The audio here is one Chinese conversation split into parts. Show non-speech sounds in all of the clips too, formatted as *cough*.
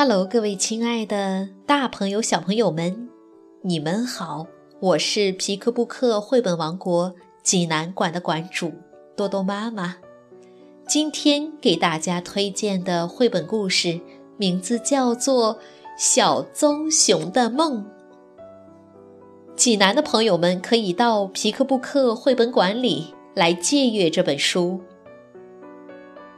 Hello，各位亲爱的大朋友、小朋友们，你们好！我是皮克布克绘本王国济南馆的馆主多多妈妈。今天给大家推荐的绘本故事名字叫做《小棕熊的梦》。济南的朋友们可以到皮克布克绘本馆里来借阅这本书。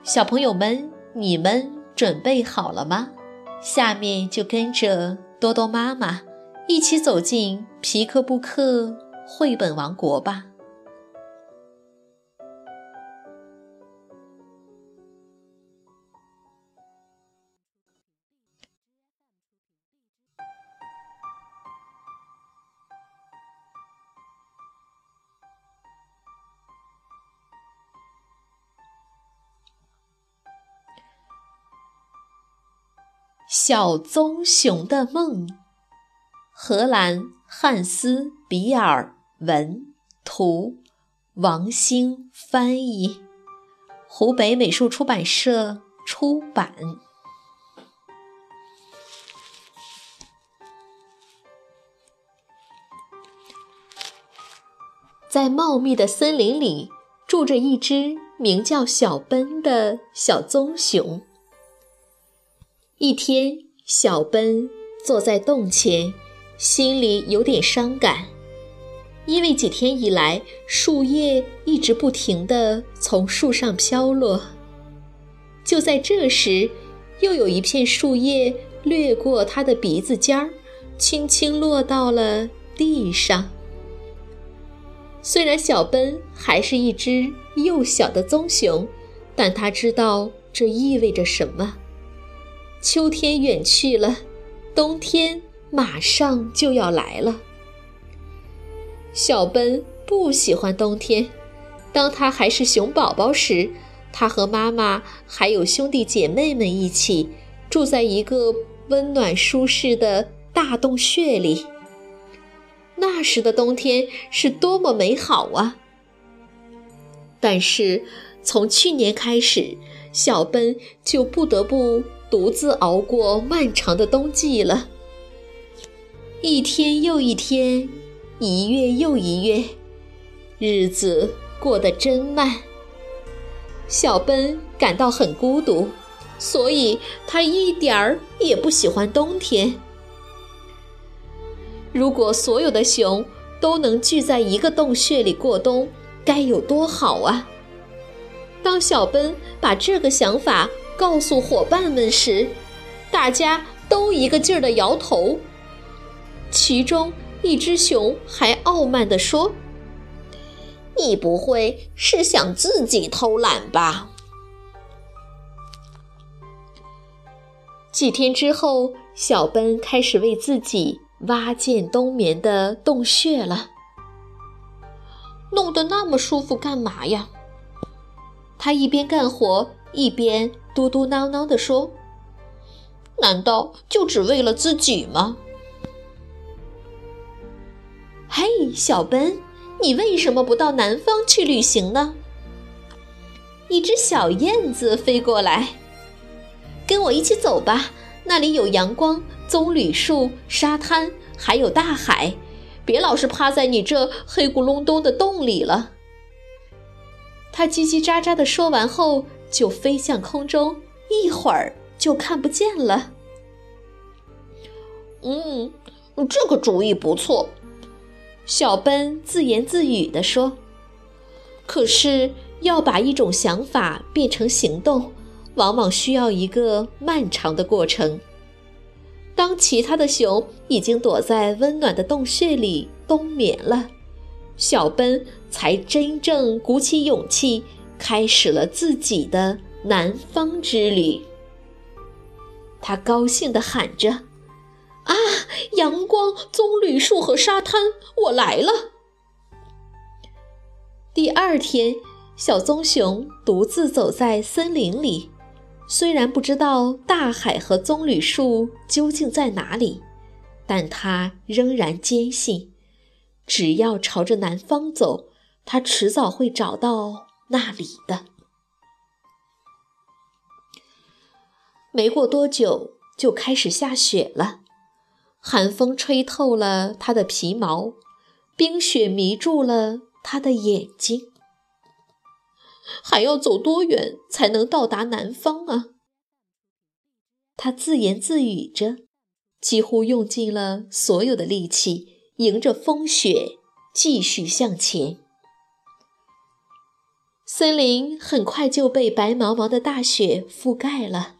小朋友们，你们准备好了吗？下面就跟着多多妈妈一起走进皮克布克绘本王国吧。小棕熊的梦，荷兰汉斯·比尔文图，王兴翻译，湖北美术出版社出版。在茂密的森林里，住着一只名叫小奔的小棕熊。一天，小奔坐在洞前，心里有点伤感，因为几天以来，树叶一直不停地从树上飘落。就在这时，又有一片树叶掠过他的鼻子尖儿，轻轻落到了地上。虽然小奔还是一只幼小的棕熊，但他知道这意味着什么。秋天远去了，冬天马上就要来了。小奔不喜欢冬天。当他还是熊宝宝时，他和妈妈还有兄弟姐妹们一起住在一个温暖舒适的大洞穴里。那时的冬天是多么美好啊！但是从去年开始，小奔就不得不。独自熬过漫长的冬季了，一天又一天，一月又一月，日子过得真慢。小奔感到很孤独，所以他一点儿也不喜欢冬天。如果所有的熊都能聚在一个洞穴里过冬，该有多好啊！当小奔把这个想法。告诉伙伴们时，大家都一个劲儿地摇头。其中一只熊还傲慢地说：“你不会是想自己偷懒吧？”几天之后，小奔开始为自己挖建冬眠的洞穴了。弄得那么舒服干嘛呀？他一边干活一边。嘟嘟囔囔地说：“难道就只为了自己吗？”嘿，小奔，你为什么不到南方去旅行呢？一只小燕子飞过来，跟我一起走吧。那里有阳光、棕榈树、沙滩，还有大海。别老是趴在你这黑咕隆咚的洞里了。他叽叽喳喳的说完后。就飞向空中，一会儿就看不见了。嗯，这个主意不错，小奔自言自语地说。可是要把一种想法变成行动，往往需要一个漫长的过程。当其他的熊已经躲在温暖的洞穴里冬眠了，小奔才真正鼓起勇气。开始了自己的南方之旅。他高兴地喊着：“啊，阳光、棕榈树和沙滩，我来了！”第二天，小棕熊独自走在森林里，虽然不知道大海和棕榈树究竟在哪里，但他仍然坚信，只要朝着南方走，他迟早会找到。那里的。没过多久，就开始下雪了，寒风吹透了他的皮毛，冰雪迷住了他的眼睛。还要走多远才能到达南方啊？他自言自语着，几乎用尽了所有的力气，迎着风雪继续向前。森林很快就被白茫茫的大雪覆盖了。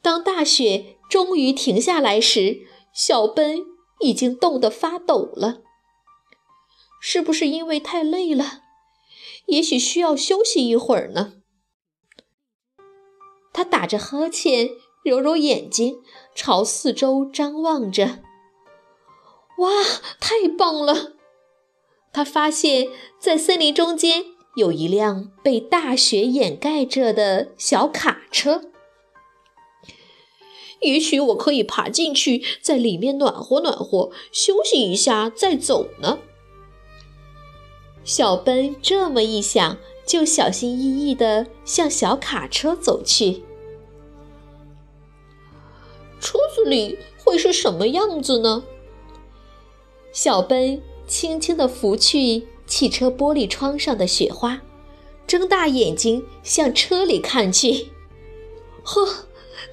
当大雪终于停下来时，小奔已经冻得发抖了。是不是因为太累了？也许需要休息一会儿呢。他打着哈欠，揉揉眼睛，朝四周张望着。哇，太棒了！他发现，在森林中间。有一辆被大雪掩盖着的小卡车，也许我可以爬进去，在里面暖和暖和，休息一下再走呢。小奔这么一想，就小心翼翼地向小卡车走去。车子里会是什么样子呢？小奔轻轻地拂去。汽车玻璃窗上的雪花，睁大眼睛向车里看去。呵，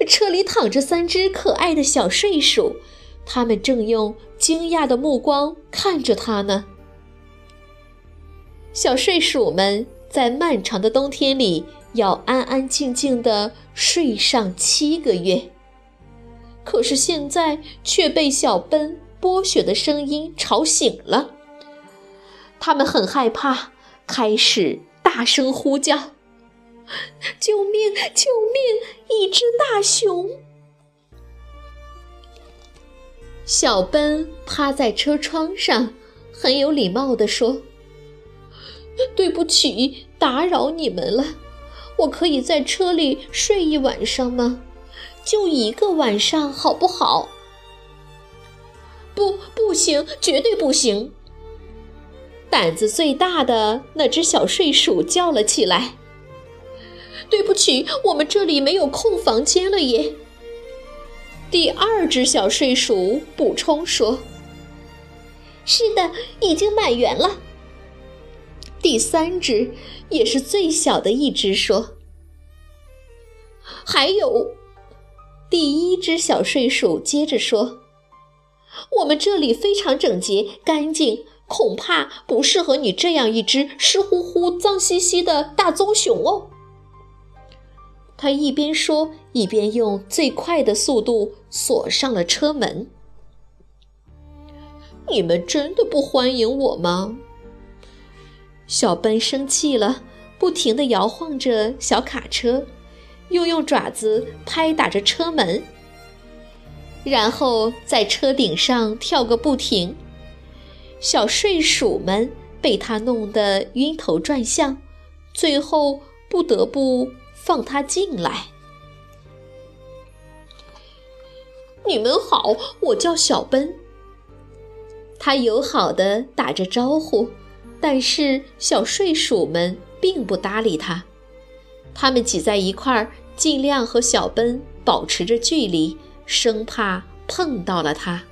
车里躺着三只可爱的小睡鼠，它们正用惊讶的目光看着他呢。小睡鼠们在漫长的冬天里要安安静静地睡上七个月，可是现在却被小奔剥雪的声音吵醒了。他们很害怕，开始大声呼叫：“ *laughs* 救命！救命！一只大熊！”小奔趴在车窗上，很有礼貌地说：“对不起，打扰你们了。我可以在车里睡一晚上吗？就一个晚上，好不好？”“不，不行，绝对不行！”胆子最大的那只小睡鼠叫了起来：“对不起，我们这里没有空房间了耶。”第二只小睡鼠补充说：“是的，已经满员了。”第三只也是最小的一只说：“还有。”第一只小睡鼠接着说：“我们这里非常整洁干净。”恐怕不适合你这样一只湿乎乎、脏兮兮的大棕熊哦。他一边说，一边用最快的速度锁上了车门。你们真的不欢迎我吗？小奔生气了，不停地摇晃着小卡车，又用爪子拍打着车门，然后在车顶上跳个不停。小睡鼠们被他弄得晕头转向，最后不得不放他进来。你们好，我叫小奔。他友好的打着招呼，但是小睡鼠们并不搭理他，他们挤在一块儿，尽量和小奔保持着距离，生怕碰到了他。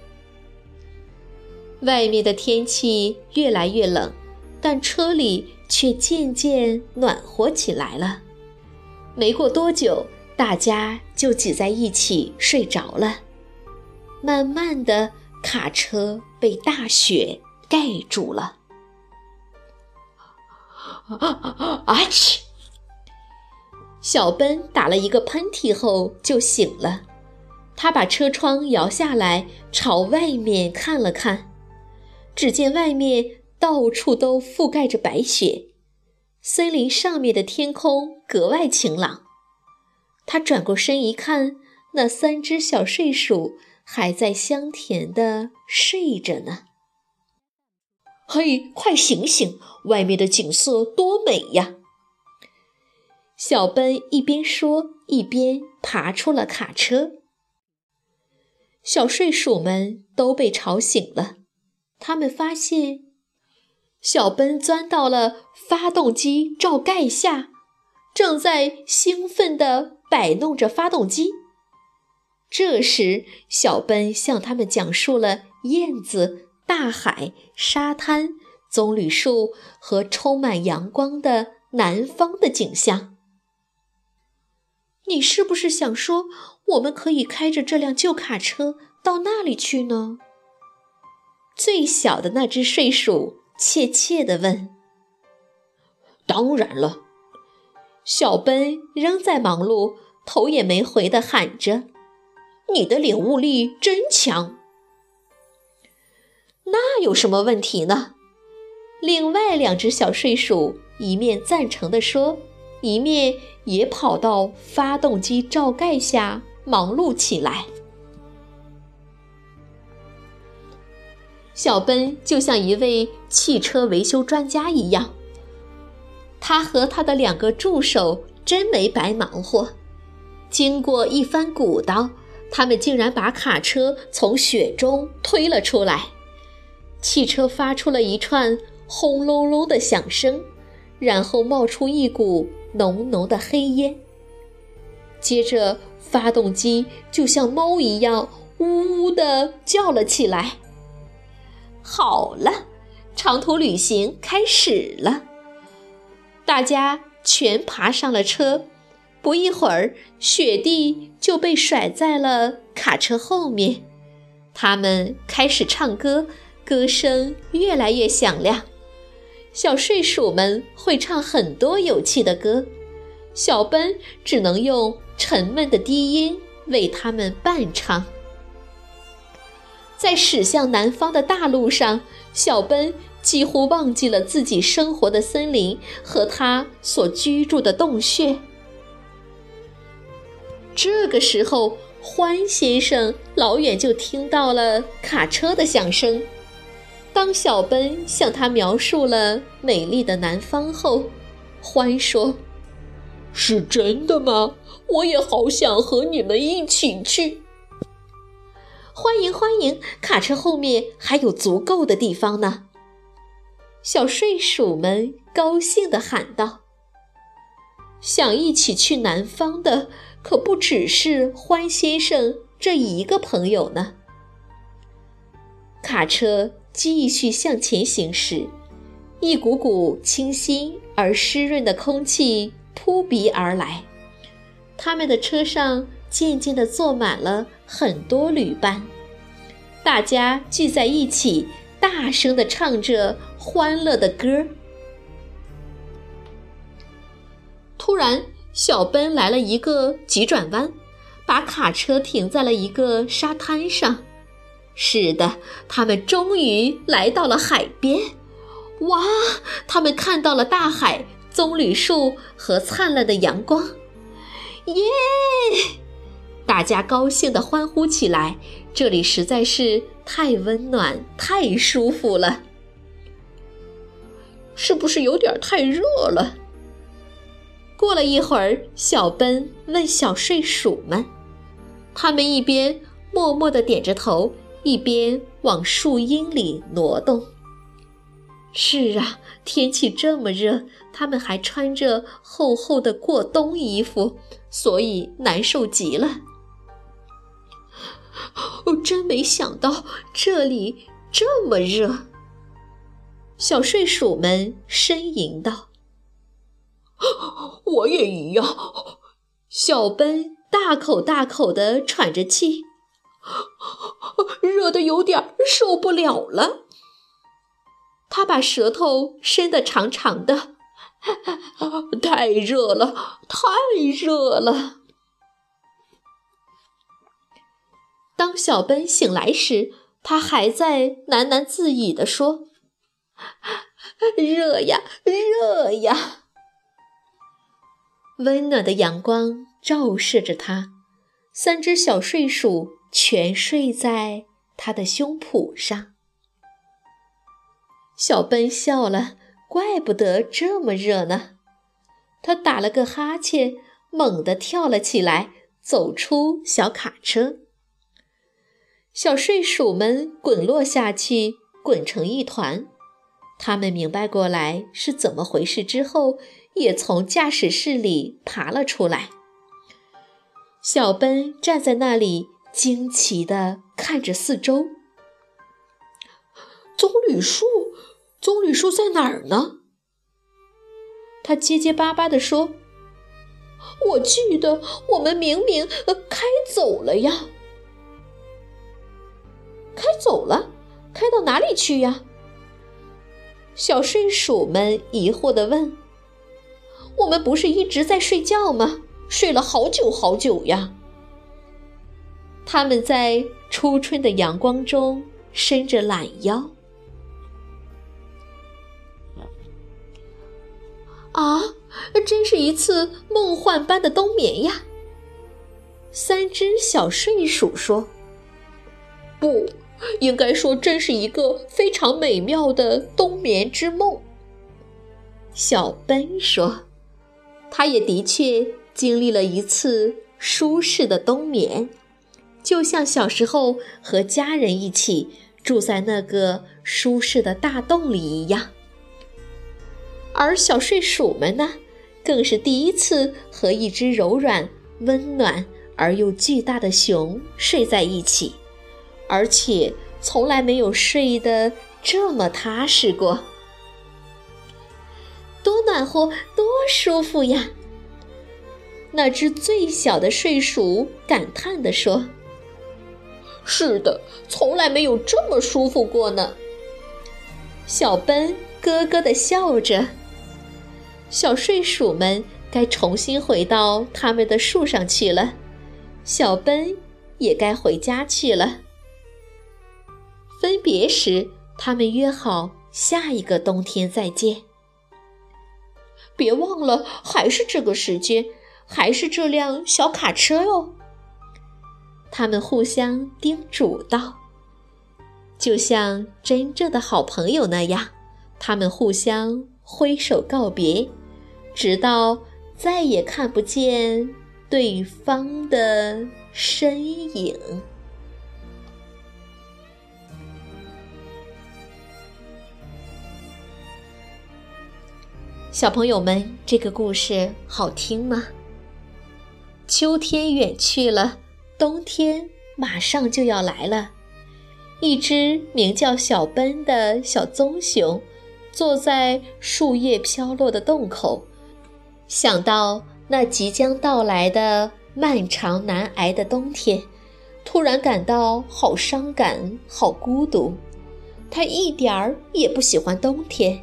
外面的天气越来越冷，但车里却渐渐暖和起来了。没过多久，大家就挤在一起睡着了。慢慢的，卡车被大雪盖住了。啊嚏！小奔打了一个喷嚏后就醒了，他把车窗摇下来，朝外面看了看。只见外面到处都覆盖着白雪，森林上面的天空格外晴朗。他转过身一看，那三只小睡鼠还在香甜的睡着呢。嘿，快醒醒！外面的景色多美呀！小奔一边说，一边爬出了卡车。小睡鼠们都被吵醒了。他们发现，小奔钻到了发动机罩盖下，正在兴奋地摆弄着发动机。这时，小奔向他们讲述了燕子、大海、沙滩、棕榈树和充满阳光的南方的景象。你是不是想说，我们可以开着这辆旧卡车到那里去呢？最小的那只睡鼠怯怯地问。“当然了。”小奔仍在忙碌，头也没回地喊着。你的领悟力真强，那有什么问题呢？另外两只小睡鼠一面赞成地说，一面也跑到发动机罩盖下忙碌起来。小奔就像一位汽车维修专家一样，他和他的两个助手真没白忙活，经过一番鼓捣。他们竟然把卡车从雪中推了出来，汽车发出了一串轰隆隆的响声，然后冒出一股浓浓的黑烟。接着，发动机就像猫一样呜呜地叫了起来。好了，长途旅行开始了，大家全爬上了车。不一会儿，雪地就被甩在了卡车后面。他们开始唱歌，歌声越来越响亮。小睡鼠们会唱很多有趣的歌，小奔只能用沉闷的低音为他们伴唱。在驶向南方的大路上，小奔几乎忘记了自己生活的森林和他所居住的洞穴。这个时候，欢先生老远就听到了卡车的响声。当小奔向他描述了美丽的南方后，欢说：“是真的吗？我也好想和你们一起去。”欢迎欢迎，卡车后面还有足够的地方呢。小睡鼠们高兴地喊道：“想一起去南方的。”可不只是欢先生这一个朋友呢。卡车继续向前行驶，一股股清新而湿润的空气扑鼻而来。他们的车上渐渐地坐满了很多旅伴，大家聚在一起，大声地唱着欢乐的歌。突然。小奔来了一个急转弯，把卡车停在了一个沙滩上。是的，他们终于来到了海边。哇！他们看到了大海、棕榈树和灿烂的阳光。耶！大家高兴地欢呼起来。这里实在是太温暖、太舒服了。是不是有点太热了？过了一会儿，小奔问小睡鼠们，他们一边默默地点着头，一边往树荫里挪动。是啊，天气这么热，他们还穿着厚厚的过冬衣服，所以难受极了。哦，真没想到这里这么热。小睡鼠们呻吟道。我也一样。小奔大口大口地喘着气，热得有点受不了了。他把舌头伸得长长的，太热了，太热了。当小奔醒来时，他还在喃喃自语地说：“热呀，热呀。”温暖的阳光照射着他，三只小睡鼠全睡在他的胸脯上。小奔笑了，怪不得这么热呢。他打了个哈欠，猛地跳了起来，走出小卡车。小睡鼠们滚落下去，滚成一团。他们明白过来是怎么回事之后。也从驾驶室里爬了出来。小奔站在那里，惊奇地看着四周。棕榈树，棕榈树在哪儿呢？他结结巴巴地说：“我记得我们明明呃开走了呀。”走了？开到哪里去呀？小睡鼠们疑惑地问：“我们不是一直在睡觉吗？睡了好久好久呀！”他们在初春的阳光中伸着懒腰。啊，真是一次梦幻般的冬眠呀！三只小睡鼠说：“不。”应该说，真是一个非常美妙的冬眠之梦。小奔说：“他也的确经历了一次舒适的冬眠，就像小时候和家人一起住在那个舒适的大洞里一样。”而小睡鼠们呢，更是第一次和一只柔软、温暖而又巨大的熊睡在一起。而且从来没有睡得这么踏实过，多暖和，多舒服呀！那只最小的睡鼠感叹地说：“是的，从来没有这么舒服过呢。”小奔咯咯地笑着。小睡鼠们该重新回到他们的树上去了，小奔也该回家去了。分别时，他们约好下一个冬天再见。别忘了，还是这个时间，还是这辆小卡车哟。他们互相叮嘱道，就像真正的好朋友那样，他们互相挥手告别，直到再也看不见对方的身影。小朋友们，这个故事好听吗？秋天远去了，冬天马上就要来了。一只名叫小奔的小棕熊，坐在树叶飘落的洞口，想到那即将到来的漫长难挨的冬天，突然感到好伤感、好孤独。他一点儿也不喜欢冬天。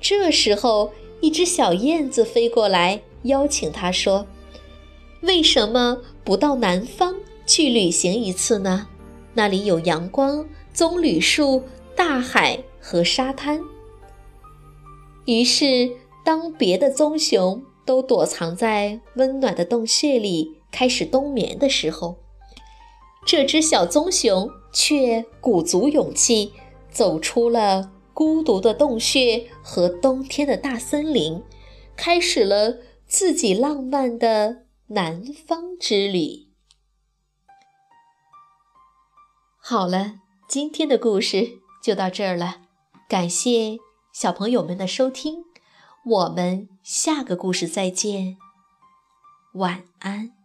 这时候，一只小燕子飞过来，邀请他说：“为什么不到南方去旅行一次呢？那里有阳光、棕榈树、大海和沙滩。”于是，当别的棕熊都躲藏在温暖的洞穴里开始冬眠的时候，这只小棕熊却鼓足勇气走出了。孤独的洞穴和冬天的大森林，开始了自己浪漫的南方之旅。好了，今天的故事就到这儿了，感谢小朋友们的收听，我们下个故事再见，晚安。